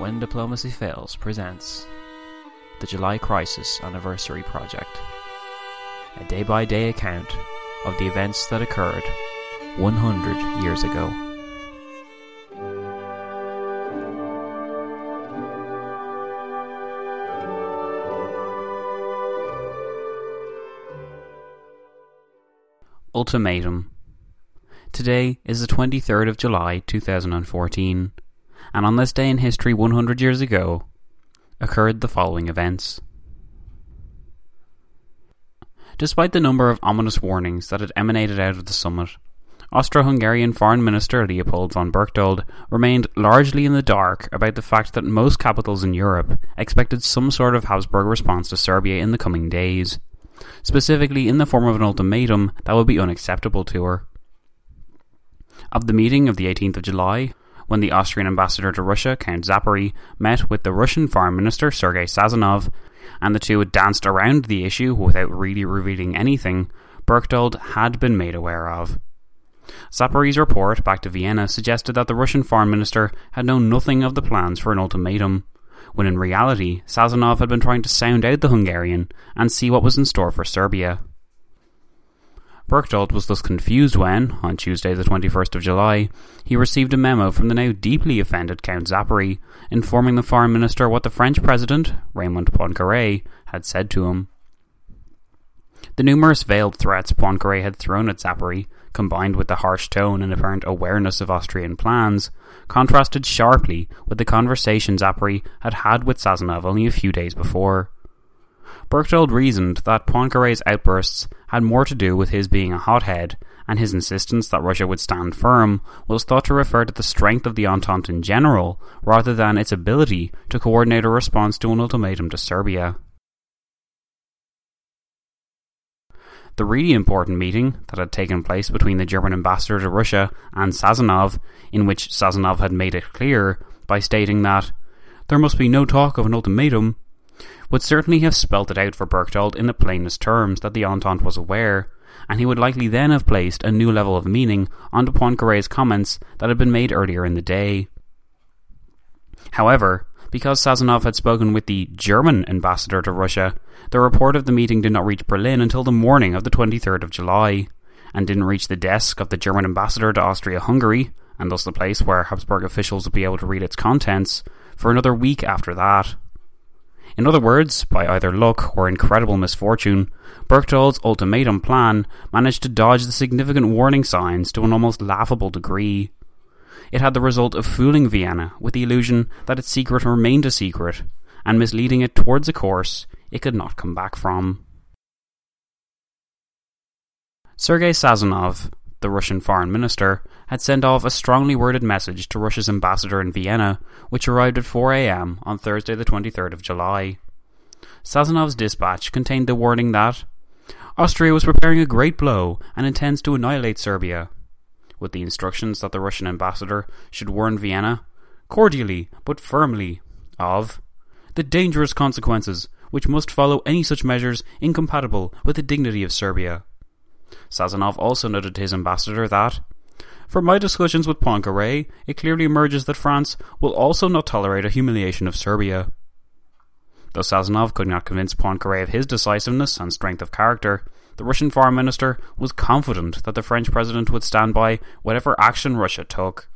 When Diplomacy Fails presents the July Crisis Anniversary Project, a day by day account of the events that occurred 100 years ago. Ultimatum. Today is the 23rd of July 2014, and on this day in history 100 years ago occurred the following events. Despite the number of ominous warnings that had emanated out of the summit, Austro-Hungarian Foreign Minister Leopold von Berchtold remained largely in the dark about the fact that most capitals in Europe expected some sort of Habsburg response to Serbia in the coming days, specifically in the form of an ultimatum that would be unacceptable to her. Of the meeting of the 18th of July, when the Austrian ambassador to Russia, Count Szapáry, met with the Russian Foreign Minister Sergei Sazonov, and the two had danced around the issue without really revealing anything, Berchtold had been made aware of. Szapáry's report back to Vienna suggested that the Russian foreign minister had known nothing of the plans for an ultimatum, when in reality Sazonov had been trying to sound out the Hungarian and see what was in store for Serbia. Berchtold was thus confused when, on Tuesday the 21st of July, he received a memo from the now deeply offended Count Szapáry, informing the foreign minister what the French president, Raymond Poincaré, had said to him. The numerous veiled threats Poincaré had thrown at Szapáry, combined with the harsh tone and apparent awareness of Austrian plans, contrasted sharply with the conversation Szapáry had had with Sazonov only a few days before. Berchtold reasoned that Poincaré's outbursts had more to do with his being a hothead, and his insistence that Russia would stand firm was thought to refer to the strength of the Entente in general, rather than its ability to coordinate a response to an ultimatum to Serbia. The really important meeting that had taken place between the German ambassador to Russia and Sazonov, in which Sazonov had made it clear by stating that there must be no talk of an ultimatum, would certainly have spelt it out for Berchtold in the plainest terms that the Entente was aware, and he would likely then have placed a new level of meaning onto Poincaré's comments that had been made earlier in the day. However, because Sazonov had spoken with the German ambassador to Russia, the report of the meeting did not reach Berlin until the morning of the 23rd of July, and didn't reach the desk of the German ambassador to Austria-Hungary, and thus the place where Habsburg officials would be able to read its contents, for another week after that. In other words, by either luck or incredible misfortune, Berchtold's ultimatum plan managed to dodge the significant warning signs to an almost laughable degree. It had the result of fooling Vienna with the illusion that its secret remained a secret, and misleading it towards a course it could not come back from. Sergei Sazonov, the Russian foreign minister, had sent off a strongly worded message to Russia's ambassador in Vienna, which arrived at 4 am on Thursday, the 23rd of July. Sazonov's dispatch contained the warning that Austria was preparing a great blow and intends to annihilate Serbia, with the instructions that the Russian ambassador should warn Vienna, cordially but firmly, of the dangerous consequences which must follow any such measures incompatible with the dignity of Serbia Sazonov also noted to his ambassador that, from my discussions with Poincaré, it clearly emerges that France will also not tolerate a humiliation of Serbia. Though Sazonov could not convince Poincaré of his decisiveness and strength of character, the Russian foreign minister was confident that the French president would stand by whatever action Russia took.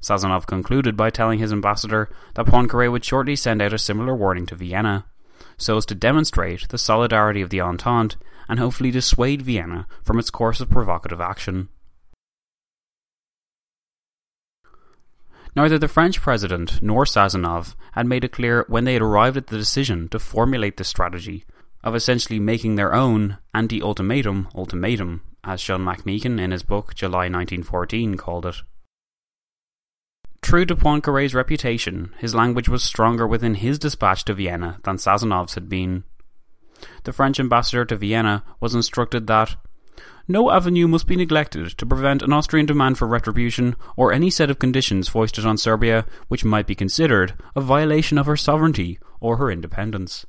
Sazonov concluded by telling his ambassador that Poincaré would shortly send out a similar warning to Vienna, so as to demonstrate the solidarity of the Entente and hopefully dissuade Vienna from its course of provocative action. Neither the French president nor Sazonov had made it clear when they had arrived at the decision to formulate the strategy of essentially making their own anti ultimatum ultimatum, as Sean McMeekin in his book July 1914 called it. True to Poincaré's reputation, his language was stronger within his dispatch to Vienna than Sazonov's had been. The French ambassador to Vienna was instructed that no avenue must be neglected to prevent an Austrian demand for retribution or any set of conditions foisted on Serbia which might be considered a violation of her sovereignty or her independence.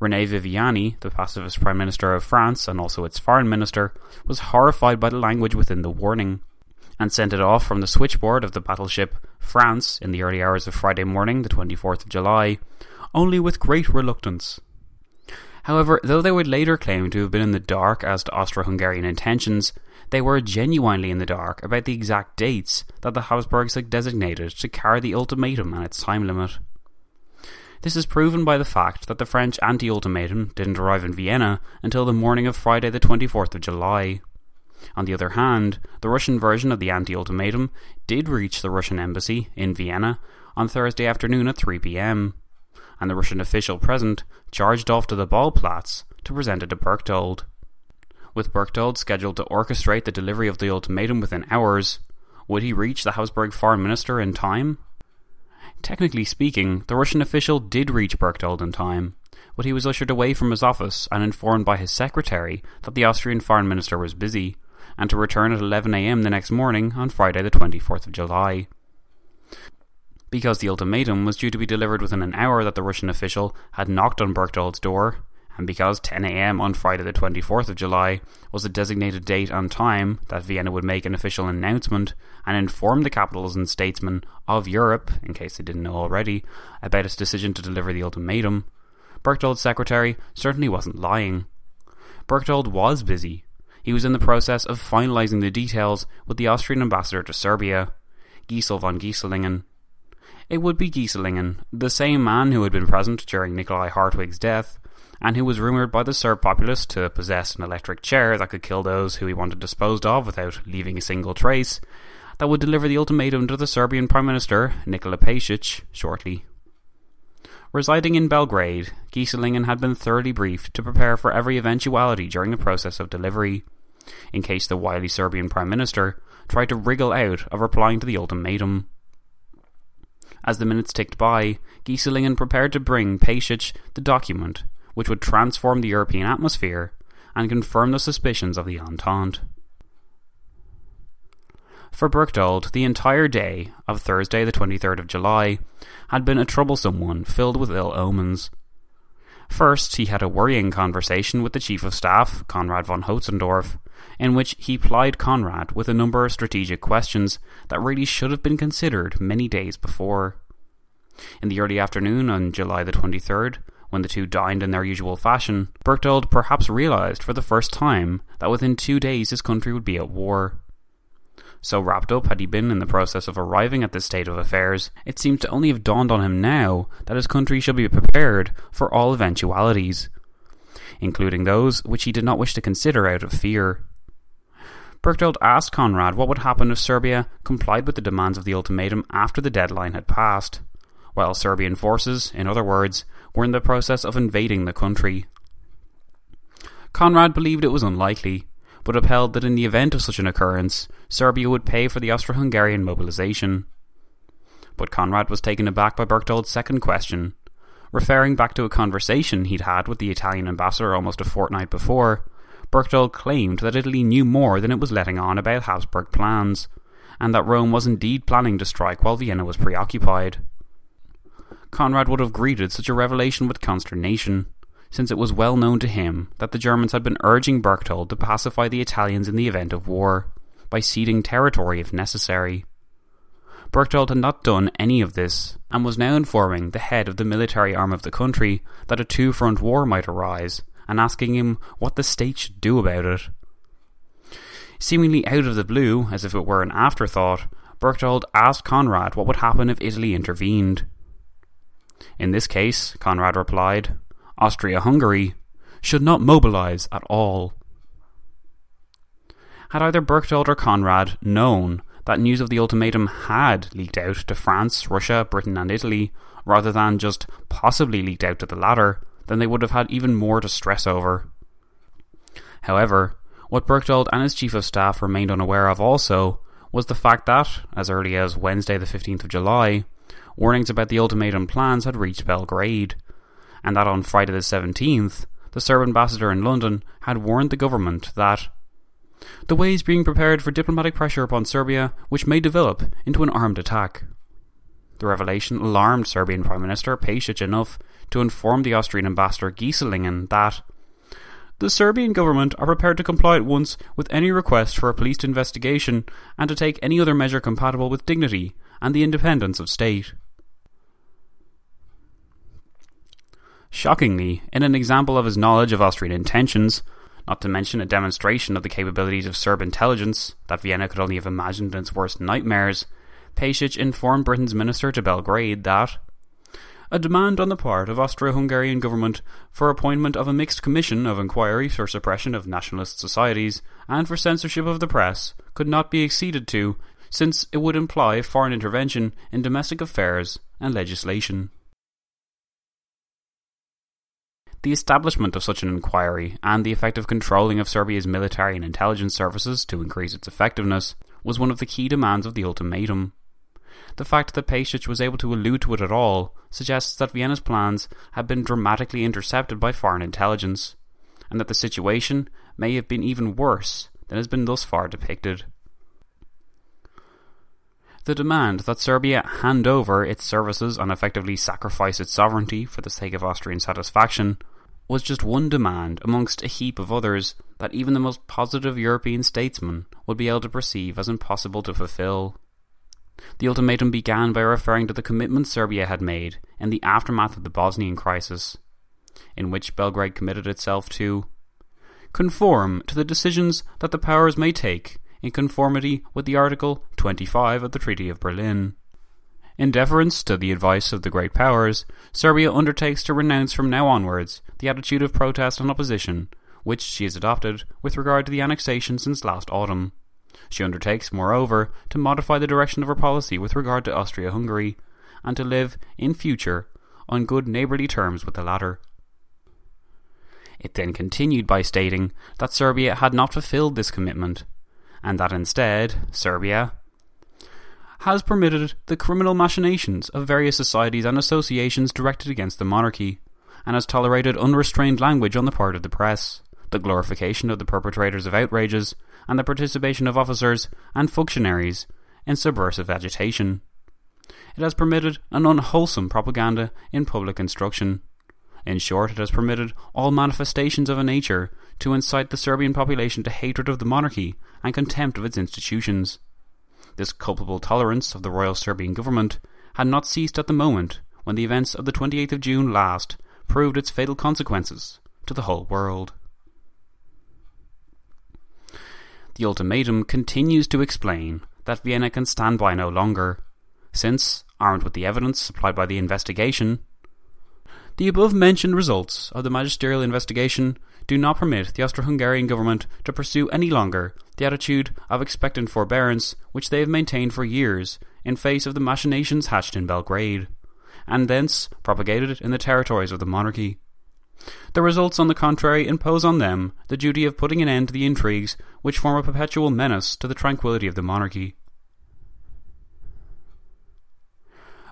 Rene Viviani, the pacifist Prime Minister of France and also its Foreign Minister, was horrified by the language within the warning and sent it off from the switchboard of the battleship France in the early hours of Friday morning, the 24th of July, only with great reluctance. However, though they would later claim to have been in the dark as to Austro Hungarian intentions, they were genuinely in the dark about the exact dates that the Habsburgs had designated to carry the ultimatum and its time limit. This is proven by the fact that the French anti ultimatum didn't arrive in Vienna until the morning of Friday, the 24th of July. On the other hand, the Russian version of the anti ultimatum did reach the Russian embassy in Vienna on Thursday afternoon at 3 pm and the Russian official present charged off to the Ballplatz to present it to Berchtold. With Berchtold scheduled to orchestrate the delivery of the ultimatum within hours, would he reach the Habsburg foreign minister in time? Technically speaking, the Russian official did reach Berchtold in time, but he was ushered away from his office and informed by his secretary that the Austrian foreign minister was busy, and to return at 11am the next morning on Friday the 24th of July. Because the ultimatum was due to be delivered within an hour that the Russian official had knocked on Berchtold's door, and because 10 am on Friday the 24th of July was the designated date and time that Vienna would make an official announcement and inform the capitals and statesmen of Europe, in case they didn't know already, about its decision to deliver the ultimatum, Berchtold's secretary certainly wasn't lying. Berchtold was busy. He was in the process of finalising the details with the Austrian ambassador to Serbia, Giesl von Gieslingen, it would be Gieslingen, the same man who had been present during Nikolai Hartwig's death, and who was rumoured by the Serb populace to possess an electric chair that could kill those who he wanted disposed of without leaving a single trace, that would deliver the ultimatum to the Serbian Prime Minister, Nikola Pasic, shortly. Residing in Belgrade, Gieslingen had been thoroughly briefed to prepare for every eventuality during the process of delivery, in case the wily Serbian Prime Minister tried to wriggle out of replying to the ultimatum. As the minutes ticked by, Gieslingen prepared to bring Pasic the document which would transform the European atmosphere and confirm the suspicions of the Entente. For Berchtold, the entire day of Thursday, the 23rd of July, had been a troublesome one filled with ill omens. First, he had a worrying conversation with the Chief of Staff, Conrad von Hötzendorf, in which he plied Conrad with a number of strategic questions that really should have been considered many days before. In the early afternoon on July the 23rd, when the two dined in their usual fashion, Berchtold perhaps realised for the first time that within two days his country would be at war. So wrapped up had he been in the process of arriving at this state of affairs, it seemed to only have dawned on him now that his country should be prepared for all eventualities, including those which he did not wish to consider out of fear. Berchtold asked Conrad what would happen if Serbia complied with the demands of the ultimatum after the deadline had passed, while Serbian forces, in other words, were in the process of invading the country. Conrad believed it was unlikely, but upheld that in the event of such an occurrence, Serbia would pay for the Austro Hungarian mobilization. But Conrad was taken aback by Berchtold's second question, referring back to a conversation he'd had with the Italian ambassador almost a fortnight before Berchtold claimed that Italy knew more than it was letting on about Habsburg plans, and that Rome was indeed planning to strike while Vienna was preoccupied. Conrad would have greeted such a revelation with consternation, since it was well known to him that the Germans had been urging Berchtold to pacify the Italians in the event of war, by ceding territory if necessary. Berchtold had not done any of this, and was now informing the head of the military arm of the country that a two front war might arise, and asking him what the state should do about it. Seemingly out of the blue, as if it were an afterthought, Berchtold asked Conrad what would happen if Italy intervened. In this case, Conrad replied, Austria Hungary should not mobilize at all. Had either Berchtold or Conrad known that news of the ultimatum had leaked out to France, Russia, Britain, and Italy, rather than just possibly leaked out to the latter, then they would have had even more to stress over. However, what Berchtold and his chief of staff remained unaware of also was the fact that, as early as Wednesday the 15th of July, warnings about the ultimatum plans had reached Belgrade, and that on Friday the 17th, the Serb ambassador in London had warned the government that the way is being prepared for diplomatic pressure upon Serbia, which may develop into an armed attack. The revelation alarmed Serbian Prime Minister Pasic enough to inform the Austrian ambassador Gieslingen that the Serbian government are prepared to comply at once with any request for a police investigation and to take any other measure compatible with dignity and the independence of state. Shockingly, in an example of his knowledge of Austrian intentions, not to mention a demonstration of the capabilities of Serb intelligence that Vienna could only have imagined in its worst nightmares, Pasic informed Britain's minister to Belgrade that a demand on the part of Austro-Hungarian government for appointment of a mixed commission of inquiry for suppression of nationalist societies and for censorship of the press could not be acceded to, since it would imply foreign intervention in domestic affairs and legislation. The establishment of such an inquiry and the effective controlling of Serbia's military and intelligence services to increase its effectiveness was one of the key demands of the ultimatum. The fact that Pasic was able to allude to it at all suggests that Vienna's plans had been dramatically intercepted by foreign intelligence, and that the situation may have been even worse than has been thus far depicted. The demand that Serbia hand over its services and effectively sacrifice its sovereignty for the sake of Austrian satisfaction was just one demand amongst a heap of others that even the most positive European statesman would be able to perceive as impossible to fulfill. The ultimatum began by referring to the commitments Serbia had made in the aftermath of the Bosnian crisis, in which Belgrade committed itself to conform to the decisions that the powers may take in conformity with the Article 25 of the Treaty of Berlin. In deference to the advice of the great powers, Serbia undertakes to renounce from now onwards the attitude of protest and opposition which she has adopted with regard to the annexation since last autumn. She undertakes, moreover, to modify the direction of her policy with regard to Austria Hungary, and to live, in future, on good neighbourly terms with the latter. It then continued by stating that Serbia had not fulfilled this commitment, and that instead, Serbia has permitted the criminal machinations of various societies and associations directed against the monarchy, and has tolerated unrestrained language on the part of the press, the glorification of the perpetrators of outrages, and the participation of officers and functionaries in subversive agitation. It has permitted an unwholesome propaganda in public instruction. In short, it has permitted all manifestations of a nature to incite the Serbian population to hatred of the monarchy and contempt of its institutions. This culpable tolerance of the royal Serbian government had not ceased at the moment when the events of the 28th of June last proved its fatal consequences to the whole world. The ultimatum continues to explain that Vienna can stand by no longer, since, armed with the evidence supplied by the investigation, the above mentioned results of the magisterial investigation do not permit the Austro Hungarian government to pursue any longer the attitude of expectant forbearance which they have maintained for years in face of the machinations hatched in Belgrade, and thence propagated in the territories of the monarchy. The results, on the contrary, impose on them the duty of putting an end to the intrigues which form a perpetual menace to the tranquillity of the monarchy.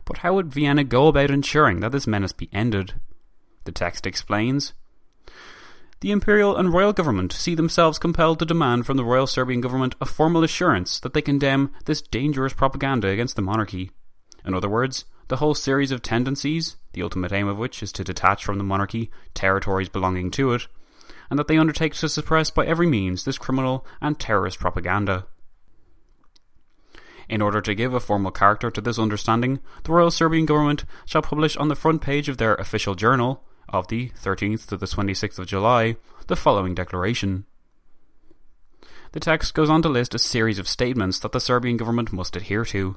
But how would Vienna go about ensuring that this menace be ended? The text explains the imperial and royal government see themselves compelled to demand from the royal Serbian government a formal assurance that they condemn this dangerous propaganda against the monarchy. In other words, the whole series of tendencies, the ultimate aim of which is to detach from the monarchy territories belonging to it, and that they undertake to suppress by every means this criminal and terrorist propaganda. In order to give a formal character to this understanding, the Royal Serbian government shall publish on the front page of their official journal, of the 13th to the 26th of July, the following declaration. The text goes on to list a series of statements that the Serbian government must adhere to.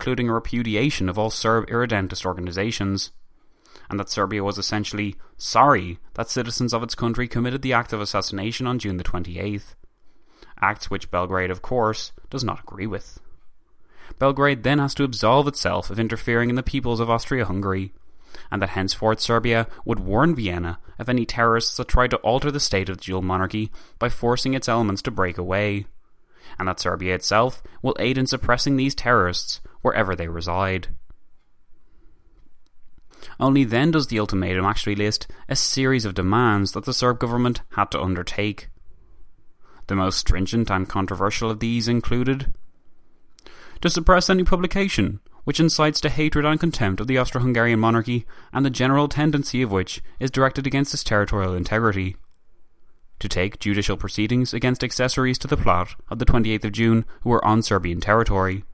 Including a repudiation of all Serb irredentist organizations, and that Serbia was essentially sorry that citizens of its country committed the act of assassination on June the 28th. Acts which Belgrade, of course, does not agree with. Belgrade then has to absolve itself of interfering in the peoples of Austria Hungary, and that henceforth Serbia would warn Vienna of any terrorists that tried to alter the state of the dual monarchy by forcing its elements to break away, and that Serbia itself will aid in suppressing these terrorists wherever they reside. Only then does the ultimatum actually list a series of demands that the Serb government had to undertake. The most stringent and controversial of these included to suppress any publication which incites to hatred and contempt of the Austro Hungarian monarchy and the general tendency of which is directed against its territorial integrity. To take judicial proceedings against accessories to the plot of the 28th of June who were on Serbian territory.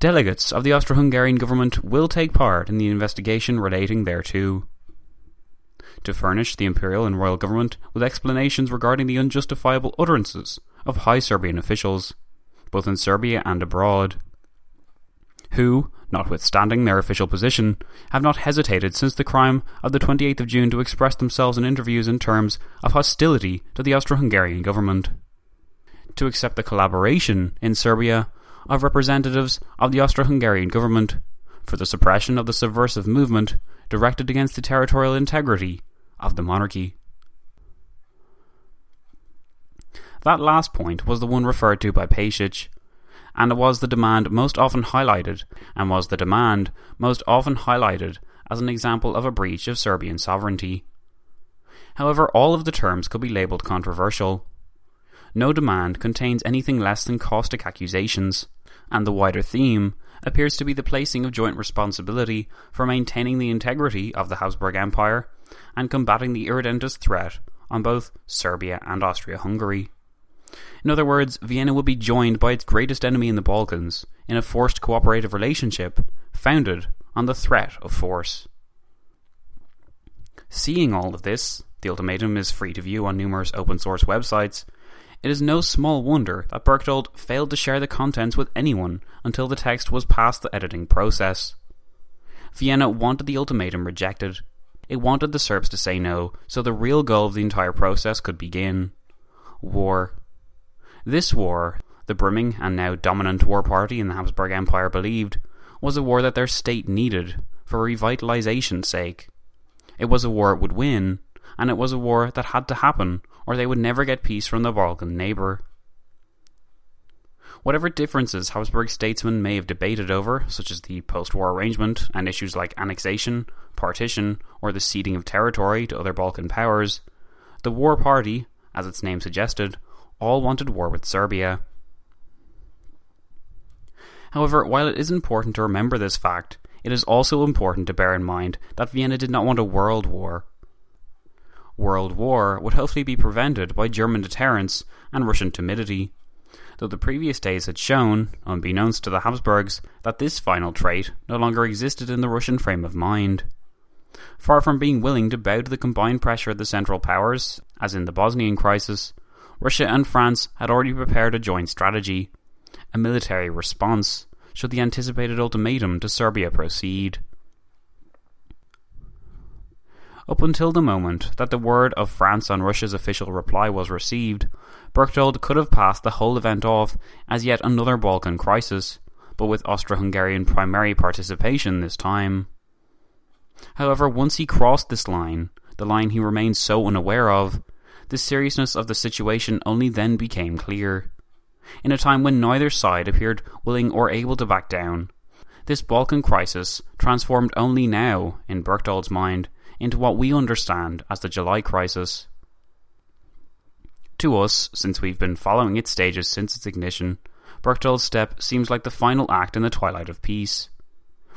Delegates of the Austro Hungarian government will take part in the investigation relating thereto. To furnish the imperial and royal government with explanations regarding the unjustifiable utterances of high Serbian officials, both in Serbia and abroad who, notwithstanding their official position, have not hesitated since the crime of the 28th of June to express themselves in interviews in terms of hostility to the Austro Hungarian government. To accept the collaboration in Serbia of representatives of the Austro Hungarian government for the suppression of the subversive movement directed against the territorial integrity of the monarchy. That last point was the one referred to by Pasic, and it was the demand most often highlighted, and was the demand most often highlighted as an example of a breach of Serbian sovereignty. However, all of the terms could be labelled controversial. No demand contains anything less than caustic accusations, and the wider theme appears to be the placing of joint responsibility for maintaining the integrity of the Habsburg Empire and combating the irredentist threat on both Serbia and Austria Hungary. In other words, Vienna would be joined by its greatest enemy in the Balkans in a forced cooperative relationship founded on the threat of force. Seeing all of this, the ultimatum is free to view on numerous open source websites. It is no small wonder that Berchtold failed to share the contents with anyone until the text was past the editing process. Vienna wanted the ultimatum rejected. It wanted the Serbs to say no, so the real goal of the entire process could begin war. This war, the brimming and now dominant war party in the Habsburg Empire believed, was a war that their state needed for revitalization's sake. It was a war it would win, and it was a war that had to happen, or they would never get peace from the Balkan neighbour. Whatever differences Habsburg statesmen may have debated over, such as the post war arrangement and issues like annexation, partition, or the ceding of territory to other Balkan powers, the war party, as its name suggested, all wanted war with Serbia. However, while it is important to remember this fact, it is also important to bear in mind that Vienna did not want a world war. World war would hopefully be prevented by German deterrence and Russian timidity, though the previous days had shown, unbeknownst to the Habsburgs, that this final trait no longer existed in the Russian frame of mind. Far from being willing to bow to the combined pressure of the Central Powers, as in the Bosnian crisis, Russia and France had already prepared a joint strategy, a military response, should the anticipated ultimatum to Serbia proceed. Up until the moment that the word of France on Russia's official reply was received, Berchtold could have passed the whole event off as yet another Balkan crisis, but with Austro Hungarian primary participation this time. However, once he crossed this line, the line he remained so unaware of, the seriousness of the situation only then became clear. In a time when neither side appeared willing or able to back down, this Balkan crisis transformed only now, in Berchtold's mind, into what we understand as the July crisis. To us, since we've been following its stages since its ignition, Berchtold's step seems like the final act in the twilight of peace.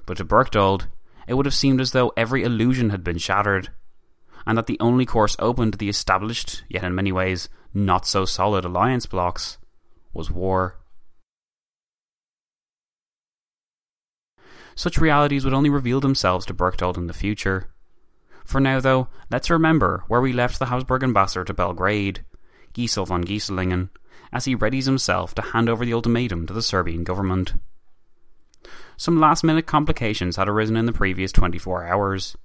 But to Berchtold, it would have seemed as though every illusion had been shattered, and that the only course open to the established, yet in many ways not so solid alliance blocks, was war. Such realities would only reveal themselves to Berchtold in the future. For now, though, let's remember where we left the Habsburg ambassador to Belgrade, Giesl von Gieslingen, as he readies himself to hand over the ultimatum to the Serbian government. Some last minute complications had arisen in the previous 24 hours.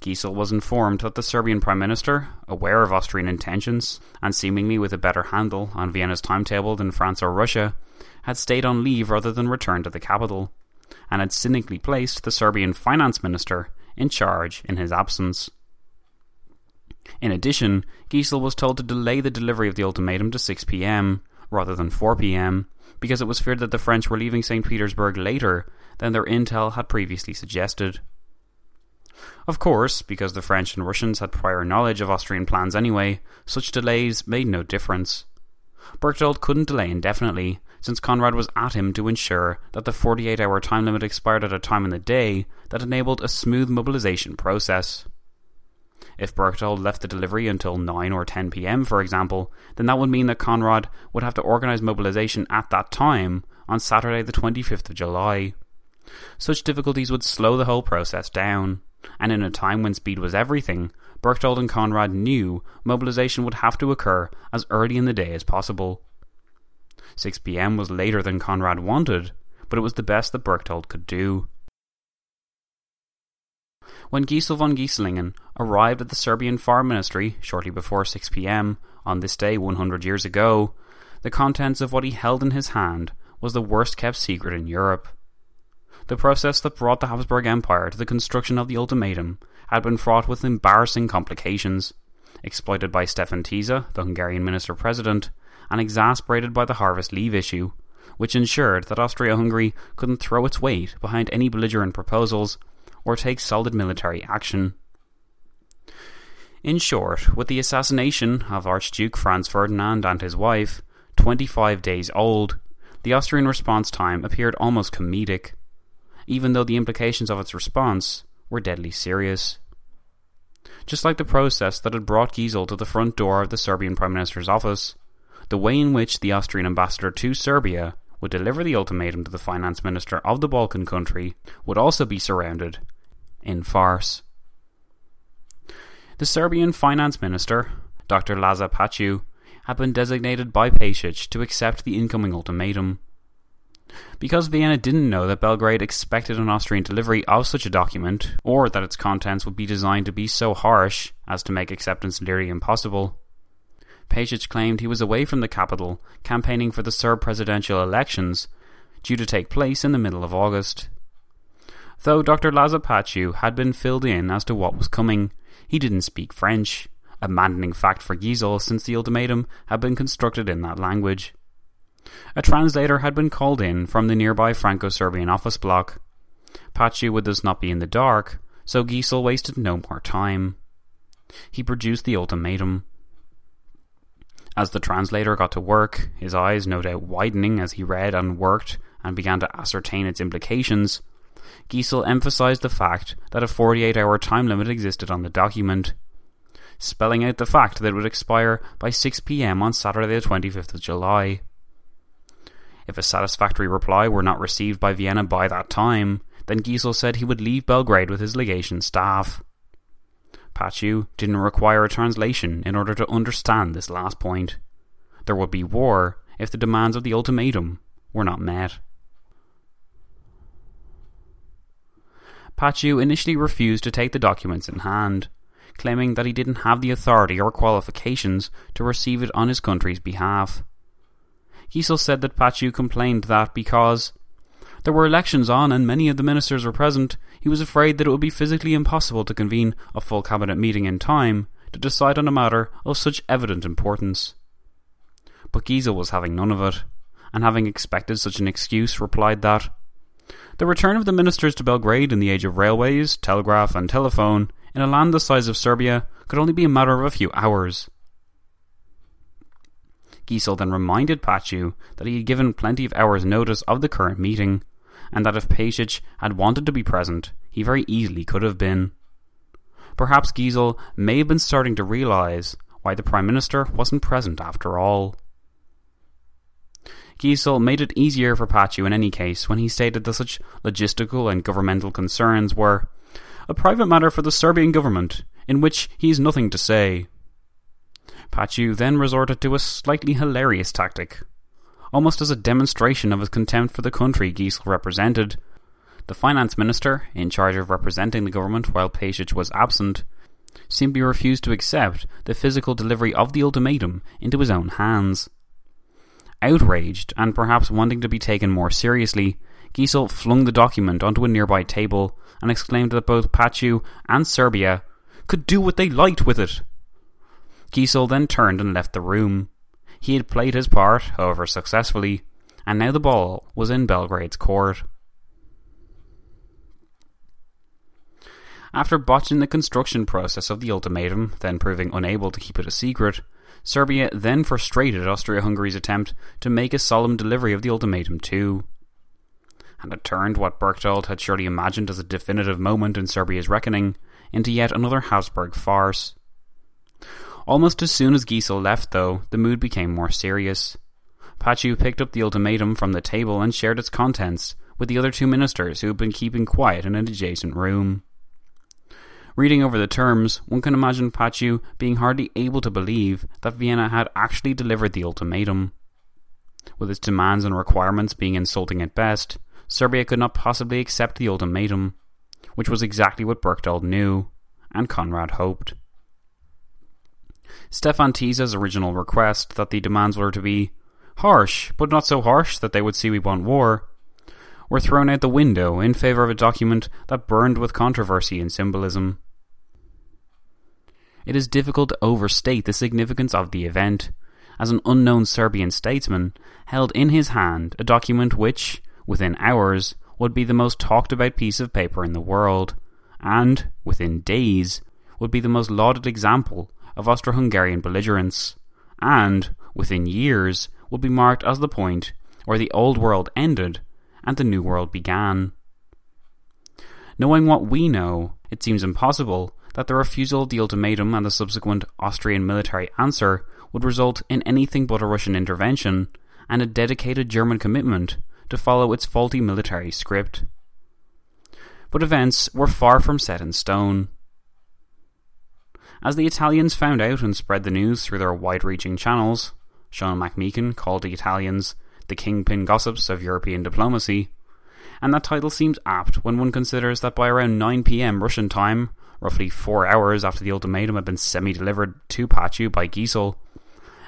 Giesl was informed that the Serbian Prime Minister, aware of Austrian intentions, and seemingly with a better handle on Vienna's timetable than France or Russia, had stayed on leave rather than return to the capital, and had cynically placed the Serbian Finance Minister in charge in his absence. In addition, Giesl was told to delay the delivery of the ultimatum to 6 pm rather than 4 pm because it was feared that the French were leaving St. Petersburg later than their intel had previously suggested. Of course, because the French and Russians had prior knowledge of Austrian plans anyway, such delays made no difference. Berchtold couldn't delay indefinitely, since Conrad was at him to ensure that the 48 hour time limit expired at a time in the day that enabled a smooth mobilization process. If Berchtold left the delivery until 9 or 10 pm, for example, then that would mean that Conrad would have to organise mobilisation at that time on Saturday, the 25th of July. Such difficulties would slow the whole process down, and in a time when speed was everything, Berchtold and Conrad knew mobilisation would have to occur as early in the day as possible. 6 pm was later than Conrad wanted, but it was the best that Berchtold could do. When Giesl von Gieslingen arrived at the Serbian Foreign Ministry shortly before 6 pm on this day 100 years ago, the contents of what he held in his hand was the worst kept secret in Europe. The process that brought the Habsburg Empire to the construction of the ultimatum had been fraught with embarrassing complications, exploited by Stefan Tisza, the Hungarian minister president, and exasperated by the harvest leave issue, which ensured that Austria Hungary couldn't throw its weight behind any belligerent proposals or take solid military action. In short, with the assassination of Archduke Franz Ferdinand and his wife, 25 days old, the Austrian response time appeared almost comedic, even though the implications of its response were deadly serious. Just like the process that had brought Giesl to the front door of the Serbian Prime Minister's office, the way in which the Austrian ambassador to Serbia would deliver the ultimatum to the finance minister of the Balkan country would also be surrounded in farce. The Serbian finance minister, Dr. Laza Paču, had been designated by Pašić to accept the incoming ultimatum. Because Vienna didn't know that Belgrade expected an Austrian delivery of such a document, or that its contents would be designed to be so harsh as to make acceptance nearly impossible, Pešić claimed he was away from the capital, campaigning for the Serb presidential elections, due to take place in the middle of August. Though Dr. Laza Paču had been filled in as to what was coming, he didn't speak French, a maddening fact for Giesl since the ultimatum had been constructed in that language. A translator had been called in from the nearby Franco-Serbian office block. Paču would thus not be in the dark, so Giesl wasted no more time. He produced the ultimatum. As the translator got to work, his eyes no doubt widening as he read and worked and began to ascertain its implications, Giesl emphasized the fact that a 48 hour time limit existed on the document, spelling out the fact that it would expire by 6 pm on Saturday, the 25th of July. If a satisfactory reply were not received by Vienna by that time, then Giesl said he would leave Belgrade with his legation staff. Paču didn't require a translation in order to understand this last point. There would be war if the demands of the ultimatum were not met. Paču initially refused to take the documents in hand, claiming that he didn't have the authority or qualifications to receive it on his country's behalf. Giesl said that Paču complained that because there were elections on and many of the ministers were present, he was afraid that it would be physically impossible to convene a full cabinet meeting in time to decide on a matter of such evident importance. But Giesl was having none of it, and having expected such an excuse, replied that the return of the ministers to Belgrade in the age of railways, telegraph, and telephone, in a land the size of Serbia, could only be a matter of a few hours. Giesl then reminded Paču that he had given plenty of hours' notice of the current meeting, and that if Pešić had wanted to be present, he very easily could have been. Perhaps Giesl may have been starting to realise why the Prime Minister wasn't present after all. Giesl made it easier for Paču in any case when he stated that such logistical and governmental concerns were a private matter for the Serbian government, in which he has nothing to say. Paču then resorted to a slightly hilarious tactic almost as a demonstration of his contempt for the country Giesl represented. The finance minister, in charge of representing the government while Pešić was absent, simply refused to accept the physical delivery of the ultimatum into his own hands. Outraged, and perhaps wanting to be taken more seriously, Giesl flung the document onto a nearby table and exclaimed that both Paču and Serbia could do what they liked with it. Giesl then turned and left the room. He had played his part, however successfully, and now the ball was in Belgrade's court. After botching the construction process of the ultimatum, then proving unable to keep it a secret, Serbia then frustrated Austria Hungary's attempt to make a solemn delivery of the ultimatum too. And it turned what Berchtold had surely imagined as a definitive moment in Serbia's reckoning into yet another Habsburg farce. Almost as soon as Giesl left, though, the mood became more serious. Paču picked up the ultimatum from the table and shared its contents with the other two ministers who had been keeping quiet in an adjacent room. Reading over the terms, one can imagine Paču being hardly able to believe that Vienna had actually delivered the ultimatum. With its demands and requirements being insulting at best, Serbia could not possibly accept the ultimatum, which was exactly what Berchtold knew, and Conrad hoped. Stefan Tisza's original request that the demands were to be harsh, but not so harsh that they would see we want war, were thrown out the window in favour of a document that burned with controversy and symbolism. It is difficult to overstate the significance of the event, as an unknown Serbian statesman held in his hand a document which, within hours, would be the most talked about piece of paper in the world, and, within days, would be the most lauded example of Austro-Hungarian belligerence, and, within years, would be marked as the point where the old world ended and the new world began. Knowing what we know, it seems impossible that the refusal of the ultimatum and the subsequent Austrian military answer would result in anything but a Russian intervention and a dedicated German commitment to follow its faulty military script. But events were far from set in stone. As the Italians found out and spread the news through their wide reaching channels, Sean McMeekin called the Italians the kingpin gossips of European diplomacy, and that title seems apt when one considers that by around 9 pm Russian time, roughly four hours after the ultimatum had been semi delivered to Paču by Giesl,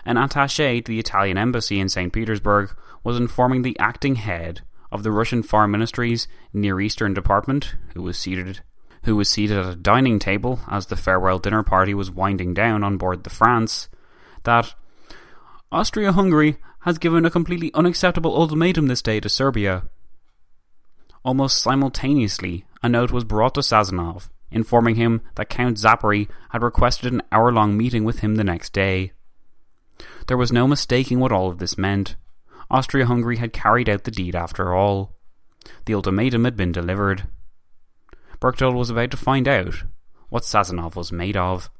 an attaché to the Italian embassy in St. Petersburg was informing the acting head of the Russian Foreign Ministry's Near Eastern Department, who was seated who was seated at a dining table as the farewell dinner party was winding down on board the France, that Austria Hungary has given a completely unacceptable ultimatum this day to Serbia. Almost simultaneously, a note was brought to Sazonov, informing him that Count Szapáry had requested an hour long meeting with him the next day. There was no mistaking what all of this meant. Austria Hungary had carried out the deed after all. The ultimatum had been delivered. Berchtold was about to find out what Sazonov was made of.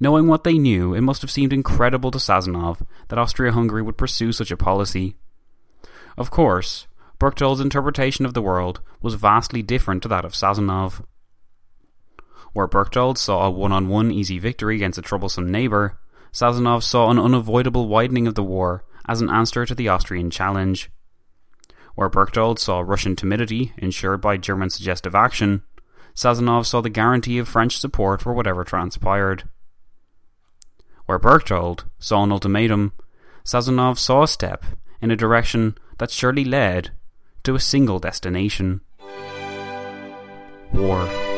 Knowing what they knew, it must have seemed incredible to Sazonov that Austria Hungary would pursue such a policy. Of course, Berchtold's interpretation of the world was vastly different to that of Sazonov. Where Berchtold saw a one on one easy victory against a troublesome neighbour, Sazonov saw an unavoidable widening of the war as an answer to the Austrian challenge. Where Berchtold saw Russian timidity ensured by German suggestive action, Sazonov saw the guarantee of French support for whatever transpired. Where Berchtold saw an ultimatum, Sazonov saw a step in a direction that surely led to a single destination war.